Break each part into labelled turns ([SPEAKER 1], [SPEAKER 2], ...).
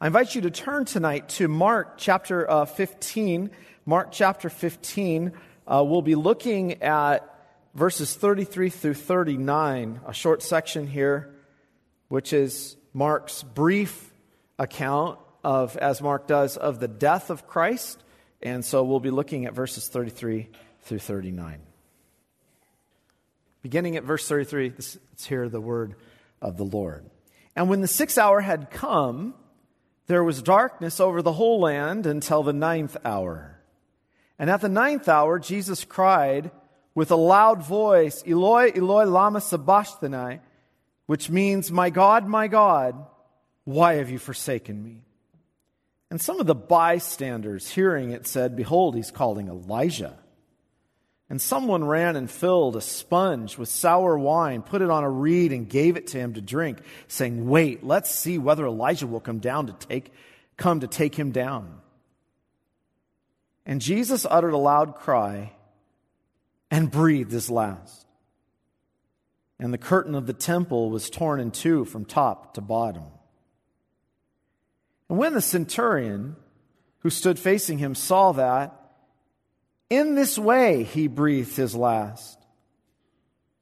[SPEAKER 1] I invite you to turn tonight to Mark chapter uh, 15. Mark chapter 15. Uh, we'll be looking at verses 33 through 39, a short section here, which is Mark's brief account of, as Mark does, of the death of Christ. And so we'll be looking at verses 33 through 39. Beginning at verse 33, let's hear the word of the Lord. And when the sixth hour had come, there was darkness over the whole land until the ninth hour. And at the ninth hour, Jesus cried with a loud voice, Eloi, Eloi, lama sabachthani, which means, My God, my God, why have you forsaken me? And some of the bystanders hearing it said, Behold, he's calling Elijah. And someone ran and filled a sponge with sour wine, put it on a reed, and gave it to him to drink, saying, Wait, let's see whether Elijah will come down to take, come to take him down. And Jesus uttered a loud cry and breathed his last. And the curtain of the temple was torn in two from top to bottom. And when the centurion who stood facing him saw that, in this way he breathed his last.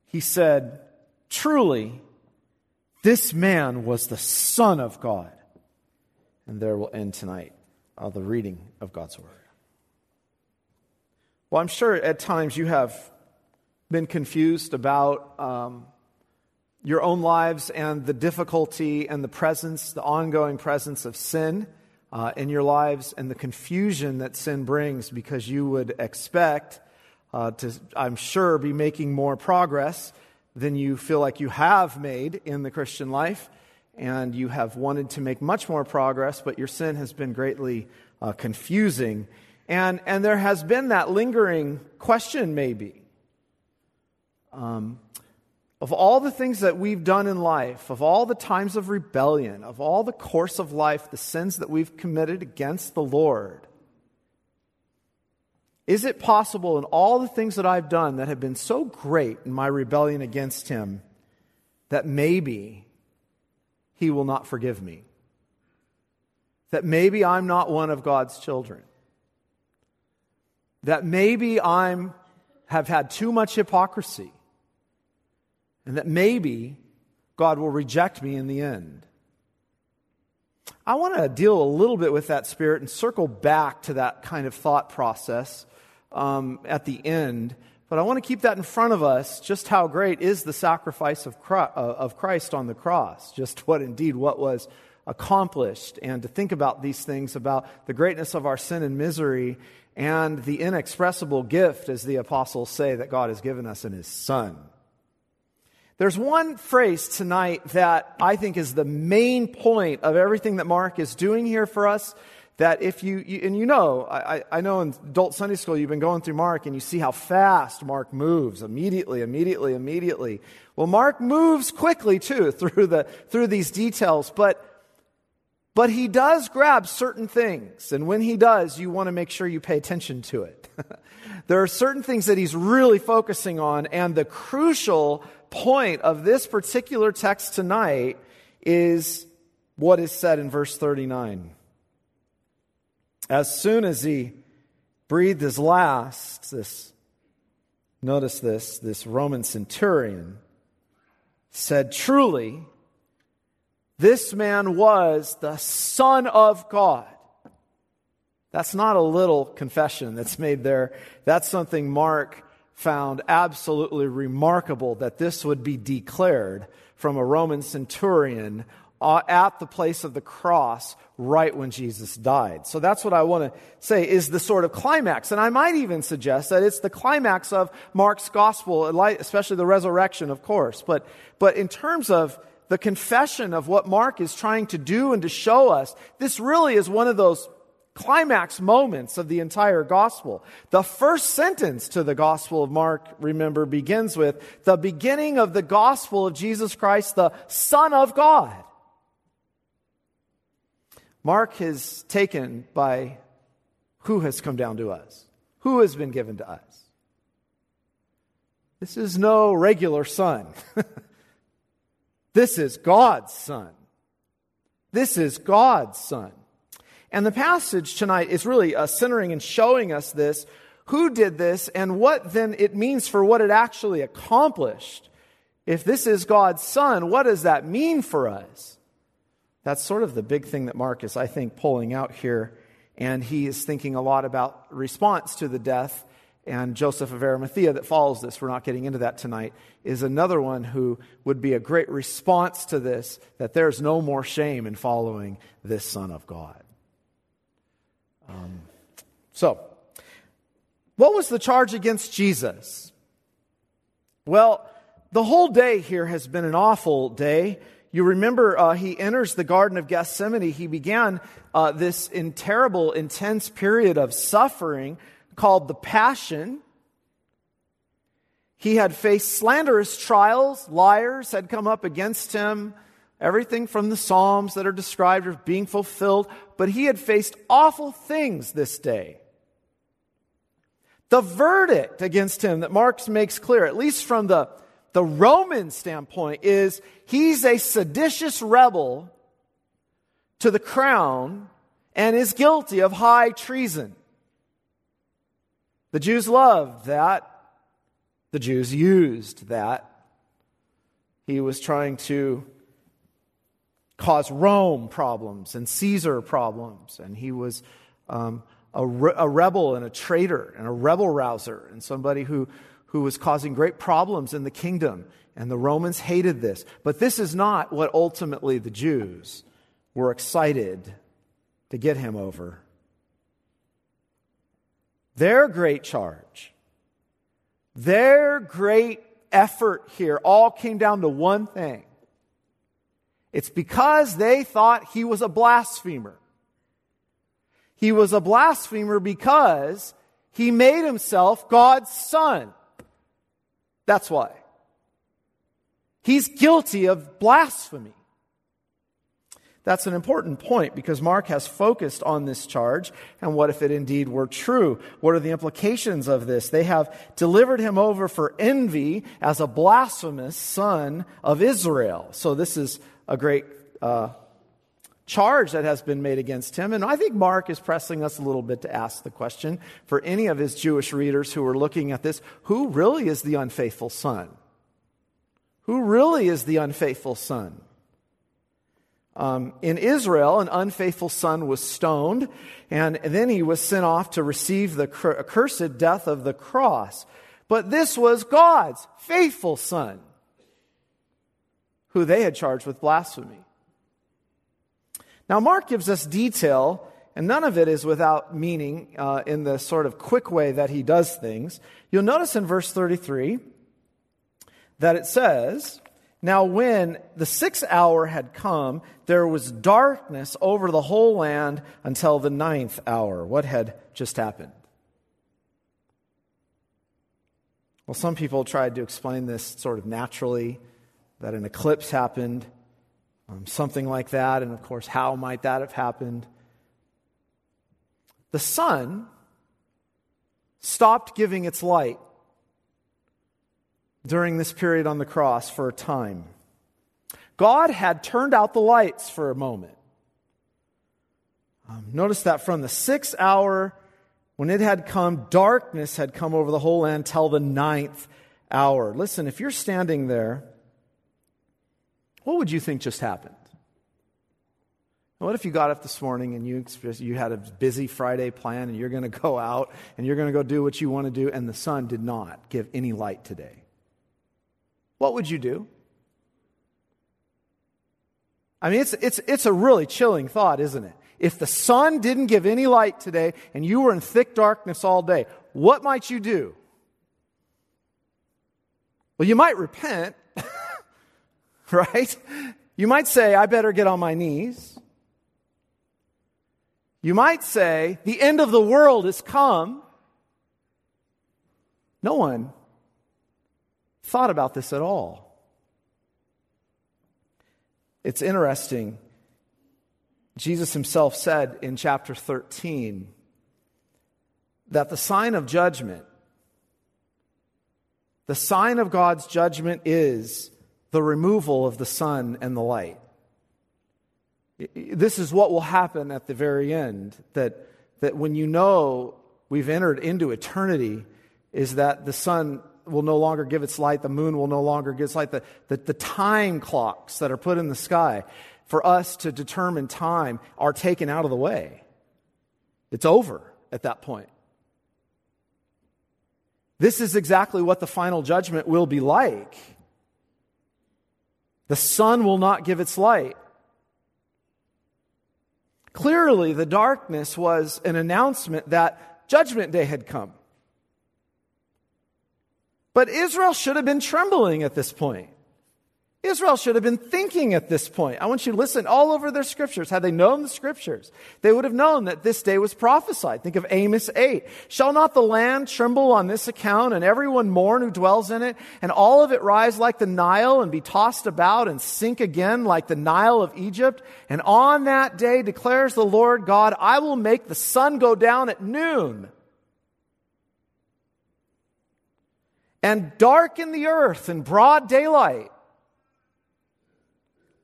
[SPEAKER 1] He said, Truly, this man was the Son of God. And there will end tonight uh, the reading of God's Word. Well, I'm sure at times you have been confused about um, your own lives and the difficulty and the presence, the ongoing presence of sin uh, in your lives and the confusion that sin brings because you would expect uh, to, I'm sure, be making more progress than you feel like you have made in the Christian life. And you have wanted to make much more progress, but your sin has been greatly uh, confusing. And, and there has been that lingering question, maybe. Um, of all the things that we've done in life, of all the times of rebellion, of all the course of life, the sins that we've committed against the Lord, is it possible in all the things that I've done that have been so great in my rebellion against Him that maybe He will not forgive me? That maybe I'm not one of God's children? That maybe I'm have had too much hypocrisy? And that maybe God will reject me in the end. I want to deal a little bit with that spirit and circle back to that kind of thought process um, at the end. But I want to keep that in front of us just how great is the sacrifice of Christ on the cross, just what indeed what was accomplished, and to think about these things about the greatness of our sin and misery and the inexpressible gift, as the apostles say, that God has given us in His Son. There's one phrase tonight that I think is the main point of everything that Mark is doing here for us. That if you, you and you know, I, I know in adult Sunday school you've been going through Mark and you see how fast Mark moves immediately, immediately, immediately. Well, Mark moves quickly too through the, through these details, but, but he does grab certain things. And when he does, you want to make sure you pay attention to it. there are certain things that he's really focusing on and the crucial point of this particular text tonight is what is said in verse 39. As soon as he breathed his last, this, notice this, this Roman centurion said, Truly, this man was the Son of God. That's not a little confession that's made there. That's something Mark found absolutely remarkable that this would be declared from a Roman centurion uh, at the place of the cross right when Jesus died. So that's what I want to say is the sort of climax. And I might even suggest that it's the climax of Mark's gospel, especially the resurrection, of course. But, but in terms of the confession of what Mark is trying to do and to show us, this really is one of those climax moments of the entire gospel. The first sentence to the gospel of Mark, remember, begins with the beginning of the gospel of Jesus Christ, the Son of God. Mark is taken by who has come down to us, who has been given to us. This is no regular son. this is God's son. This is God's Son. And the passage tonight is really uh, centering and showing us this who did this and what then it means for what it actually accomplished. If this is God's Son, what does that mean for us? That's sort of the big thing that Mark is, I think, pulling out here. And he is thinking a lot about response to the death. And Joseph of Arimathea, that follows this, we're not getting into that tonight, is another one who would be a great response to this that there's no more shame in following this Son of God. Um, so, what was the charge against Jesus? Well, the whole day here has been an awful day. You remember uh, he enters the Garden of Gethsemane. He began uh, this in terrible, intense period of suffering called the Passion. He had faced slanderous trials. Liars had come up against him. Everything from the Psalms that are described as being fulfilled. But he had faced awful things this day. The verdict against him that Mark's makes clear, at least from the the Roman standpoint is he's a seditious rebel to the crown and is guilty of high treason. The Jews loved that. The Jews used that. He was trying to cause Rome problems and Caesar problems, and he was um, a, re- a rebel and a traitor and a rebel rouser and somebody who who was causing great problems in the kingdom. And the Romans hated this. But this is not what ultimately the Jews were excited to get him over. Their great charge, their great effort here all came down to one thing. It's because they thought he was a blasphemer. He was a blasphemer because he made himself God's son. That's why. He's guilty of blasphemy. That's an important point because Mark has focused on this charge and what if it indeed were true? What are the implications of this? They have delivered him over for envy as a blasphemous son of Israel. So this is a great uh, charge that has been made against him. And I think Mark is pressing us a little bit to ask the question for any of his Jewish readers who are looking at this who really is the unfaithful son? Who really is the unfaithful son? Um, in Israel, an unfaithful son was stoned, and then he was sent off to receive the accursed death of the cross. But this was God's faithful son, who they had charged with blasphemy. Now, Mark gives us detail, and none of it is without meaning uh, in the sort of quick way that he does things. You'll notice in verse 33 that it says, Now, when the sixth hour had come, there was darkness over the whole land until the ninth hour. What had just happened? Well, some people tried to explain this sort of naturally, that an eclipse happened um, something like that. And of course, how might that have happened? The sun stopped giving its light during this period on the cross for a time. God had turned out the lights for a moment. Um, notice that from the sixth hour, when it had come, darkness had come over the whole land till the ninth hour. Listen, if you're standing there what would you think just happened? What if you got up this morning and you, you had a busy Friday plan and you're going to go out and you're going to go do what you want to do and the sun did not give any light today? What would you do? I mean, it's, it's, it's a really chilling thought, isn't it? If the sun didn't give any light today and you were in thick darkness all day, what might you do? Well, you might repent right? You might say, I better get on my knees. You might say, the end of the world has come. No one thought about this at all. It's interesting. Jesus himself said in chapter 13 that the sign of judgment, the sign of God's judgment is the removal of the sun and the light. This is what will happen at the very end that, that when you know we've entered into eternity, is that the sun will no longer give its light, the moon will no longer give its light, the, the, the time clocks that are put in the sky for us to determine time are taken out of the way. It's over at that point. This is exactly what the final judgment will be like. The sun will not give its light. Clearly, the darkness was an announcement that judgment day had come. But Israel should have been trembling at this point. Israel should have been thinking at this point. I want you to listen all over their scriptures. Had they known the scriptures, they would have known that this day was prophesied. Think of Amos 8. Shall not the land tremble on this account and everyone mourn who dwells in it and all of it rise like the Nile and be tossed about and sink again like the Nile of Egypt? And on that day declares the Lord God, I will make the sun go down at noon and darken the earth in broad daylight.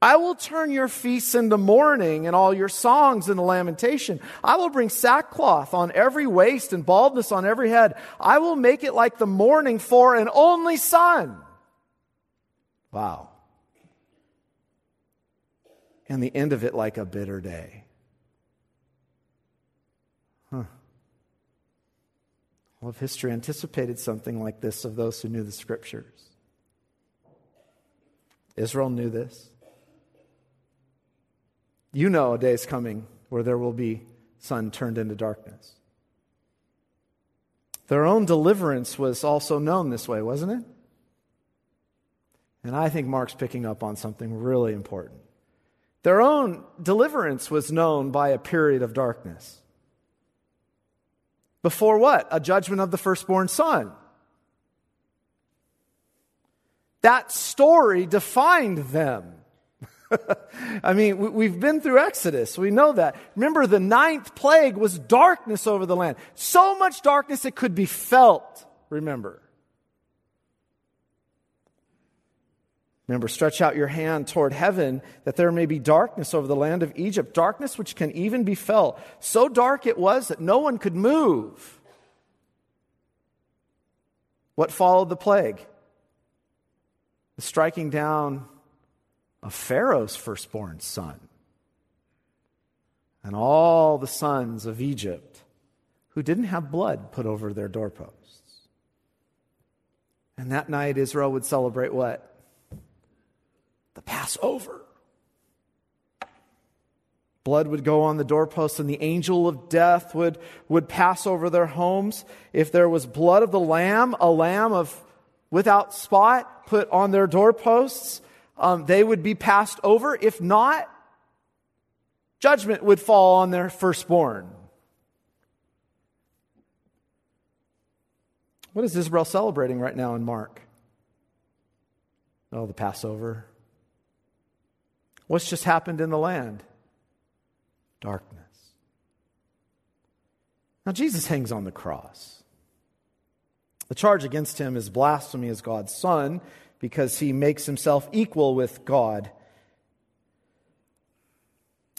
[SPEAKER 1] I will turn your feasts into mourning and all your songs into lamentation. I will bring sackcloth on every waist and baldness on every head. I will make it like the mourning for an only son. Wow. And the end of it like a bitter day. Huh. All of history anticipated something like this of those who knew the scriptures. Israel knew this. You know a day is coming where there will be sun turned into darkness. Their own deliverance was also known this way, wasn't it? And I think Mark's picking up on something really important. Their own deliverance was known by a period of darkness. Before what? A judgment of the firstborn son. That story defined them. I mean, we've been through Exodus. We know that. Remember, the ninth plague was darkness over the land. So much darkness it could be felt. Remember. Remember, stretch out your hand toward heaven that there may be darkness over the land of Egypt, darkness which can even be felt. So dark it was that no one could move. What followed the plague? The striking down of Pharaoh's firstborn son and all the sons of Egypt who didn't have blood put over their doorposts. And that night, Israel would celebrate what? The Passover. Blood would go on the doorposts, and the angel of death would, would pass over their homes. If there was blood of the lamb, a lamb of without spot, put on their doorposts, um, they would be passed over. If not, judgment would fall on their firstborn. What is Israel celebrating right now in Mark? Oh, the Passover. What's just happened in the land? Darkness. Now, Jesus hangs on the cross. The charge against him is blasphemy as God's son because he makes himself equal with God.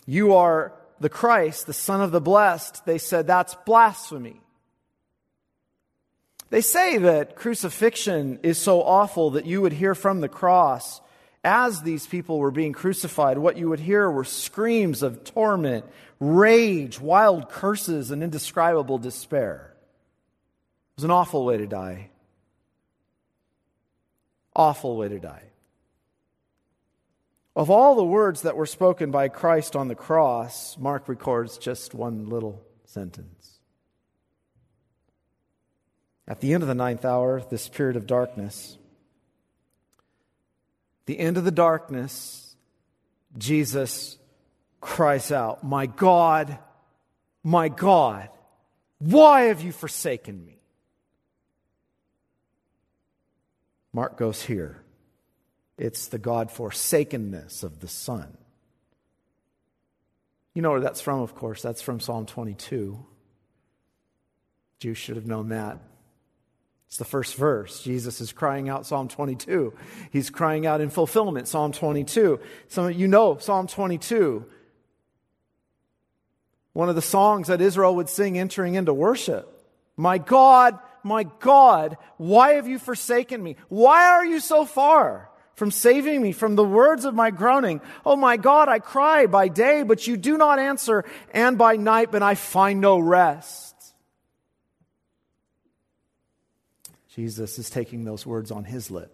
[SPEAKER 1] You are the Christ, the Son of the Blessed. They said that's blasphemy. They say that crucifixion is so awful that you would hear from the cross as these people were being crucified, what you would hear were screams of torment, rage, wild curses, and indescribable despair. It was an awful way to die awful way to die. Of all the words that were spoken by Christ on the cross, Mark records just one little sentence. At the end of the ninth hour, this period of darkness, the end of the darkness, Jesus cries out, My God, my God, why have you forsaken me? Mark goes here. It's the God forsakenness of the Son. You know where that's from, of course. That's from Psalm 22. Jews should have known that. It's the first verse. Jesus is crying out Psalm 22. He's crying out in fulfillment, Psalm 22. Some you know Psalm 22. One of the songs that Israel would sing entering into worship. My God, my God, why have you forsaken me? Why are you so far from saving me from the words of my groaning? Oh my God, I cry by day, but you do not answer, and by night, but I find no rest. Jesus is taking those words on his lips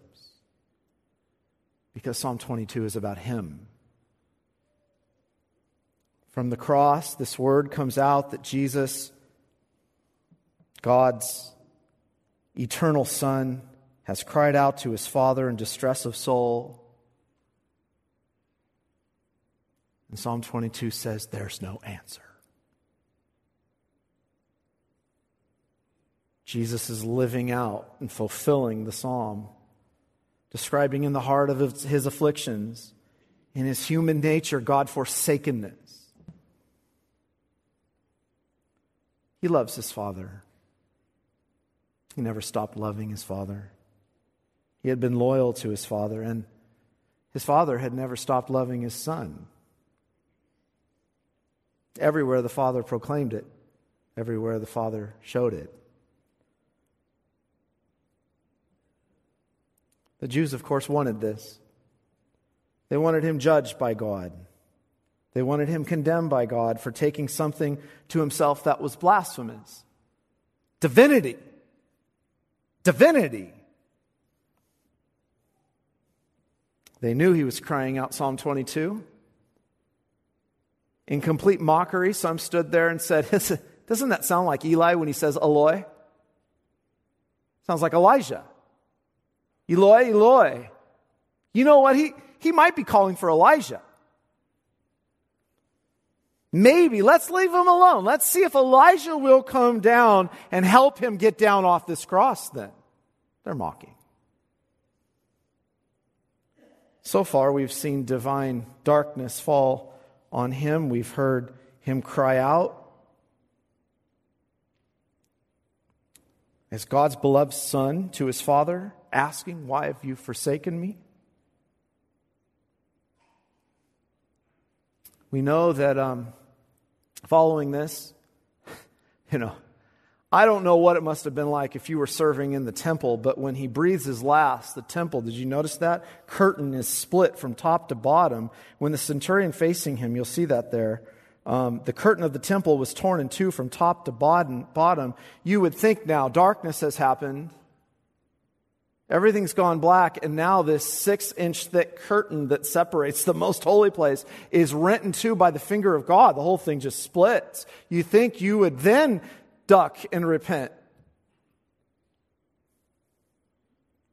[SPEAKER 1] because Psalm 22 is about him. From the cross, this word comes out that Jesus, God's eternal Son has cried out to his Father in distress of soul. And Psalm 22 says, There's no answer. Jesus is living out and fulfilling the psalm, describing in the heart of his afflictions, in his human nature, God forsakenness. He loves his Father. He never stopped loving his father. He had been loyal to his father, and his father had never stopped loving his son. Everywhere the father proclaimed it, everywhere the father showed it. The Jews, of course, wanted this. They wanted him judged by God. They wanted him condemned by God for taking something to himself that was blasphemous divinity divinity. They knew he was crying out Psalm 22. In complete mockery, some stood there and said, Doesn't that sound like Eli when he says Eloi? Sounds like Elijah. Eloi, Eloi. You know what? He, he might be calling for Elijah. Maybe, let's leave him alone. Let's see if Elijah will come down and help him get down off this cross then. They're mocking. So far, we've seen divine darkness fall on him. We've heard him cry out. As God's beloved son to his father, asking, Why have you forsaken me? We know that um, following this, you know, I don't know what it must have been like if you were serving in the temple, but when he breathes his last, the temple, did you notice that? Curtain is split from top to bottom. When the centurion facing him, you'll see that there. Um, the curtain of the temple was torn in two from top to bottom, bottom. You would think now darkness has happened. Everything's gone black, and now this six inch thick curtain that separates the most holy place is rent in two by the finger of God. The whole thing just splits. You think you would then duck and repent.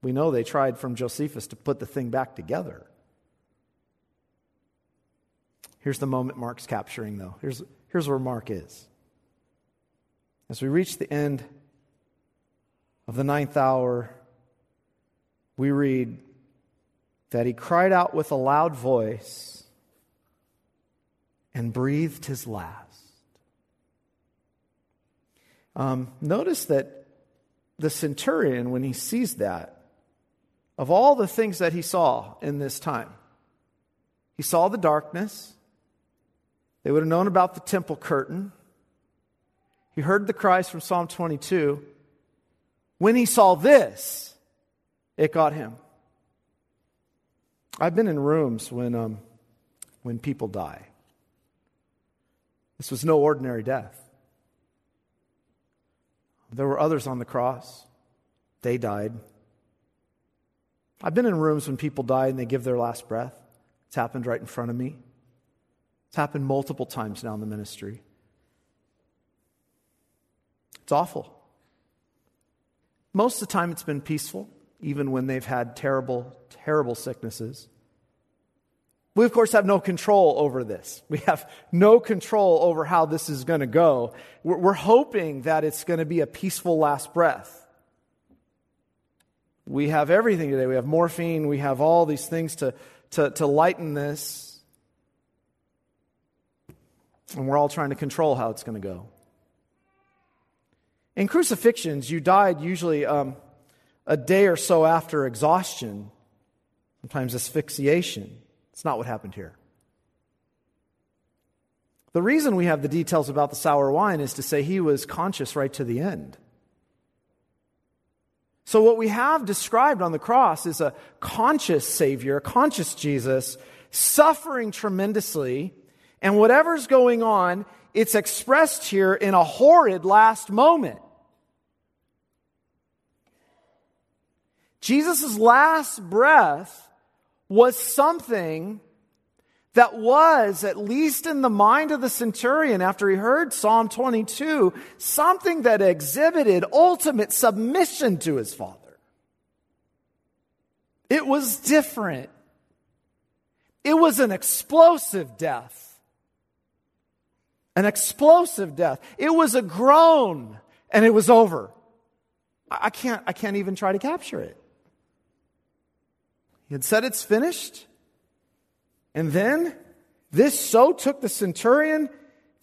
[SPEAKER 1] We know they tried from Josephus to put the thing back together. Here's the moment Mark's capturing, though. Here's, here's where Mark is. As we reach the end of the ninth hour, we read that he cried out with a loud voice and breathed his last. Um, notice that the centurion, when he sees that, of all the things that he saw in this time, he saw the darkness. They would have known about the temple curtain. He heard the cries from Psalm 22. When he saw this, it got him. I've been in rooms when, um, when people die. This was no ordinary death. There were others on the cross. They died. I've been in rooms when people die and they give their last breath. It's happened right in front of me. It's happened multiple times now in the ministry. It's awful. Most of the time, it's been peaceful, even when they've had terrible, terrible sicknesses. We, of course, have no control over this. We have no control over how this is going to go. We're, hoping that it's going to be a peaceful last breath. We have everything today. We have morphine. We have all these things to, to, to lighten this. And we're all trying to control how it's going to go. In crucifixions, you died usually um, a day or so after exhaustion, sometimes asphyxiation. It's not what happened here. The reason we have the details about the sour wine is to say he was conscious right to the end. So, what we have described on the cross is a conscious Savior, a conscious Jesus, suffering tremendously, and whatever's going on, it's expressed here in a horrid last moment. Jesus' last breath was something that was, at least in the mind of the centurion after he heard Psalm 22, something that exhibited ultimate submission to his father. It was different. It was an explosive death. An explosive death. It was a groan and it was over. I can't, I can't even try to capture it. Had said it's finished. And then this so took the centurion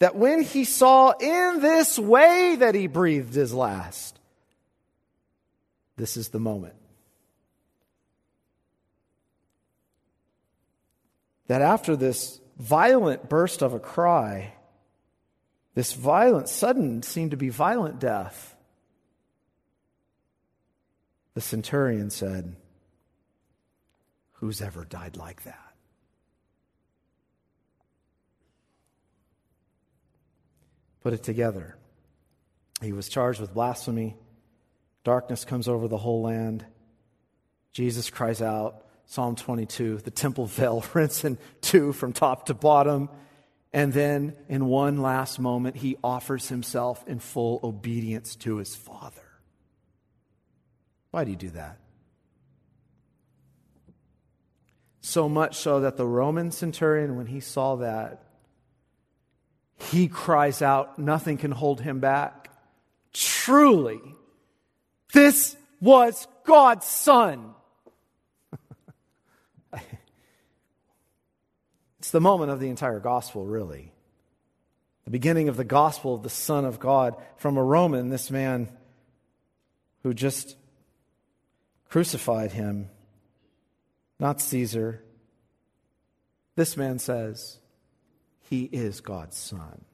[SPEAKER 1] that when he saw in this way that he breathed his last, this is the moment. That after this violent burst of a cry, this violent, sudden, seemed to be violent death, the centurion said, Who's ever died like that? put it together. He was charged with blasphemy. Darkness comes over the whole land. Jesus cries out, Psalm 22, the temple veil rents in two from top to bottom. And then, in one last moment, he offers himself in full obedience to his Father. Why do you do that? So much so that the Roman centurion, when he saw that, he cries out, nothing can hold him back. Truly, this was God's Son. it's the moment of the entire gospel, really. The beginning of the gospel of the Son of God from a Roman, this man who just crucified him, not Caesar. This man says, he is God's Son.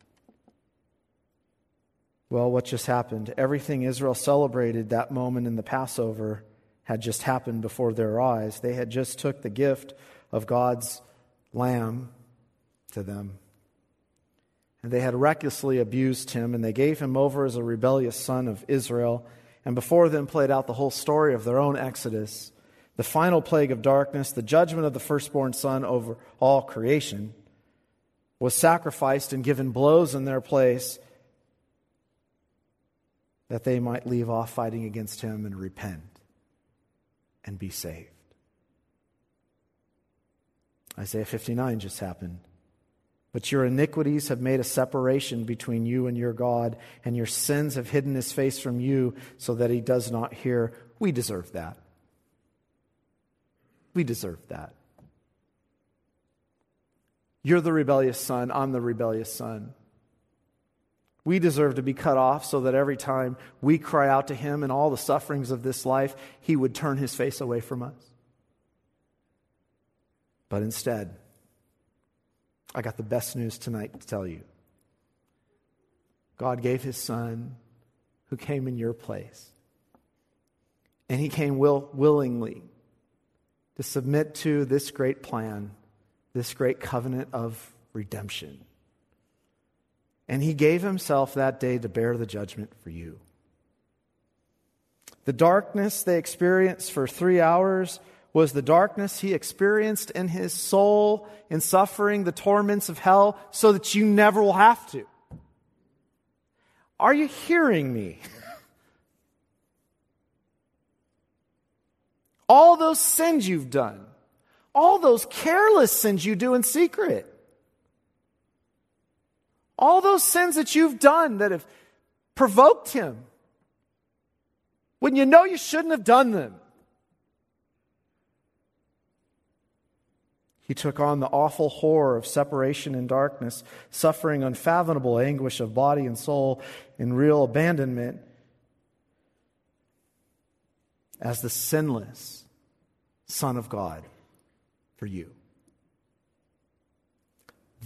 [SPEAKER 1] Well, what just happened? Everything Israel celebrated that moment in the Passover had just happened before their eyes. They had just took the gift of God's lamb to them. And they had recklessly abused him, and they gave him over as a rebellious son of Israel, and before them played out the whole story of their own exodus, the final plague of darkness, the judgment of the firstborn son over all creation was sacrificed and given blows in their place that they might leave off fighting against him and repent and be saved. Isaiah 59 just happened. But your iniquities have made a separation between you and your God, and your sins have hidden his face from you so that he does not hear. We deserve that. We deserve that. You're the rebellious son, I'm the rebellious son. We deserve to be cut off so that every time we cry out to Him in all the sufferings of this life, He would turn His face away from us. But instead, I got the best news tonight to tell you. God gave His Son who came in your place. And He came will, willingly to submit to this great plan this great covenant of redemption. And he gave himself that day to bear the judgment for you. The darkness they experienced for three hours was the darkness he experienced in his soul in suffering the torments of hell so that you never will have to. Are you hearing me? All those sins you've done, all those careless sins you do in secret. All those sins that you've done that have provoked him when you know you shouldn't have done them. He took on the awful horror of separation and darkness, suffering unfathomable anguish of body and soul in real abandonment as the sinless Son of God for you.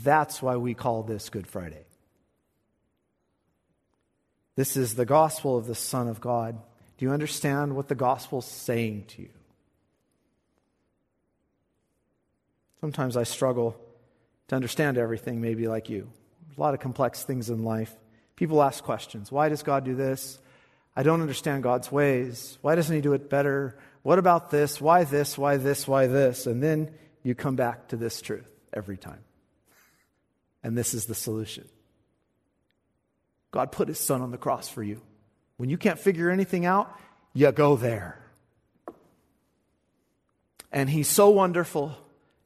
[SPEAKER 1] That's why we call this Good Friday. This is the gospel of the Son of God. Do you understand what the gospel is saying to you? Sometimes I struggle to understand everything, maybe like you. A lot of complex things in life. People ask questions Why does God do this? I don't understand God's ways. Why doesn't He do it better? What about this? Why this? Why this? Why this? And then you come back to this truth every time. And this is the solution. God put his son on the cross for you. When you can't figure anything out, you go there. And he's so wonderful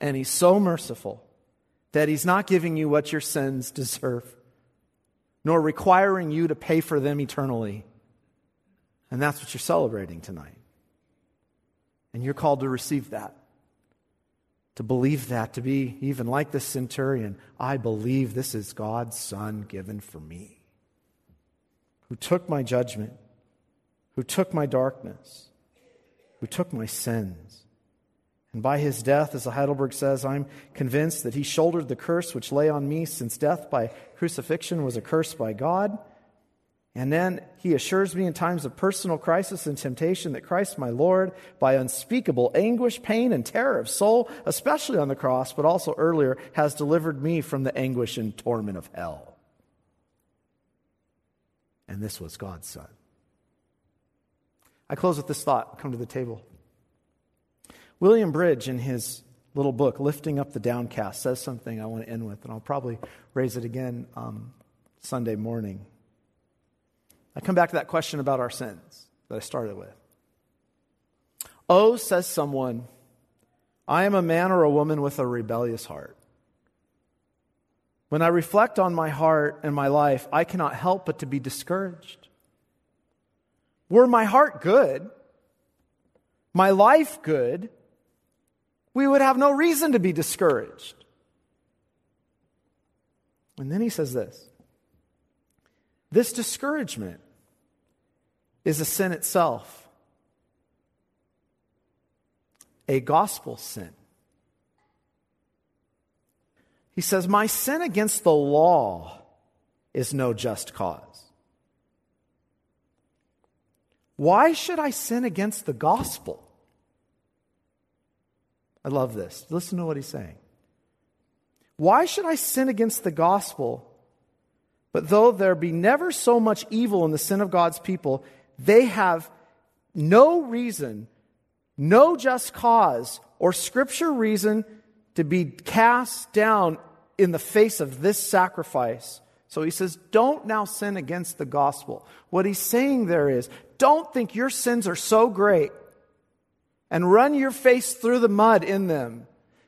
[SPEAKER 1] and he's so merciful that he's not giving you what your sins deserve, nor requiring you to pay for them eternally. And that's what you're celebrating tonight. And you're called to receive that, to believe that, to be even like the centurion. I believe this is God's Son given for me who took my judgment, who took my darkness, who took my sins. And by his death, as Heidelberg says, I'm convinced that he shouldered the curse which lay on me, since death by crucifixion was a curse by God. And then he assures me in times of personal crisis and temptation that Christ my Lord, by unspeakable anguish, pain, and terror of soul, especially on the cross, but also earlier, has delivered me from the anguish and torment of hell and this was God's Son. I close with this thought, come to the table. William Bridge, in his little book, Lifting Up the Downcast, says something I want to end with, and I'll probably raise it again um, Sunday morning. I come back to that question about our sins that I started with. Oh, says someone, I am a man or a woman with a rebellious heart. When I reflect on my heart and my life, I cannot help but to be discouraged. Were my heart good, my life good, we would have no reason to be discouraged. And then he says this this discouragement is a sin itself, a gospel sin. He says, My sin against the law is no just cause. Why should I sin against the gospel? I love this. Listen to what he's saying. Why should I sin against the gospel? But though there be never so much evil in the sin of God's people, they have no reason, no just cause, or scripture reason to be cast down in the face of this sacrifice. So he says, don't now sin against the gospel. What he's saying there is, don't think your sins are so great and run your face through the mud in them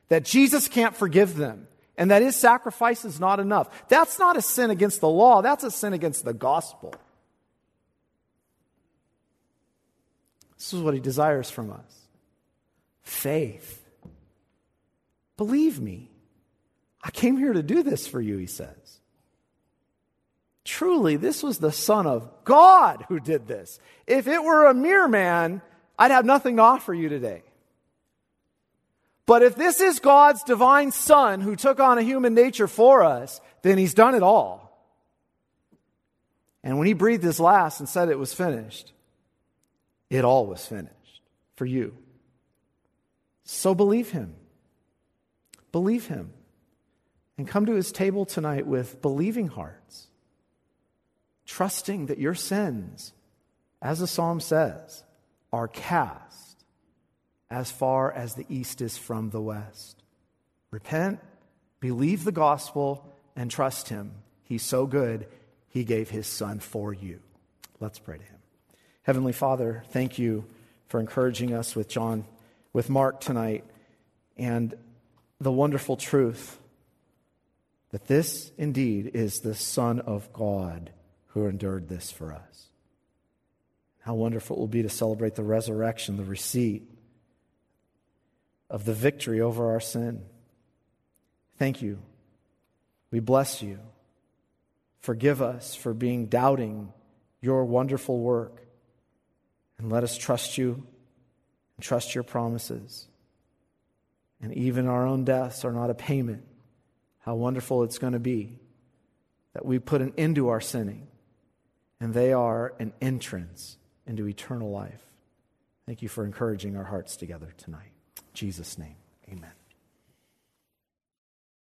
[SPEAKER 1] that Jesus can't forgive them and that his sacrifice is not enough. That's not a sin against the law, that's a sin against the gospel. This is what he desires from us faith. Believe me. I came here to do this for you, he says. Truly, this was the Son of God who did this. If it were a mere man, I'd have nothing to offer you today. But if this is God's divine Son who took on a human nature for us, then he's done it all. And when he breathed his last and said it was finished, it all was finished for you. So believe him. Believe him. And come to his table tonight with believing hearts, trusting that your sins, as the psalm says, are cast as far as the east is from the west. Repent, believe the gospel, and trust him. He's so good, he gave his son for you. Let's pray to him. Heavenly Father, thank you for encouraging us with John, with Mark tonight, and the wonderful truth that this indeed is the Son of God who endured this for us. How wonderful it will be to celebrate the resurrection, the receipt of the victory over our sin. Thank you. We bless you. Forgive us for being doubting your wonderful work. And let us trust you and trust your promises. And even our own deaths are not a payment how wonderful it's going to be that we put an end to our sinning, and they are an entrance into eternal life. Thank you for encouraging our hearts together tonight. In Jesus' name.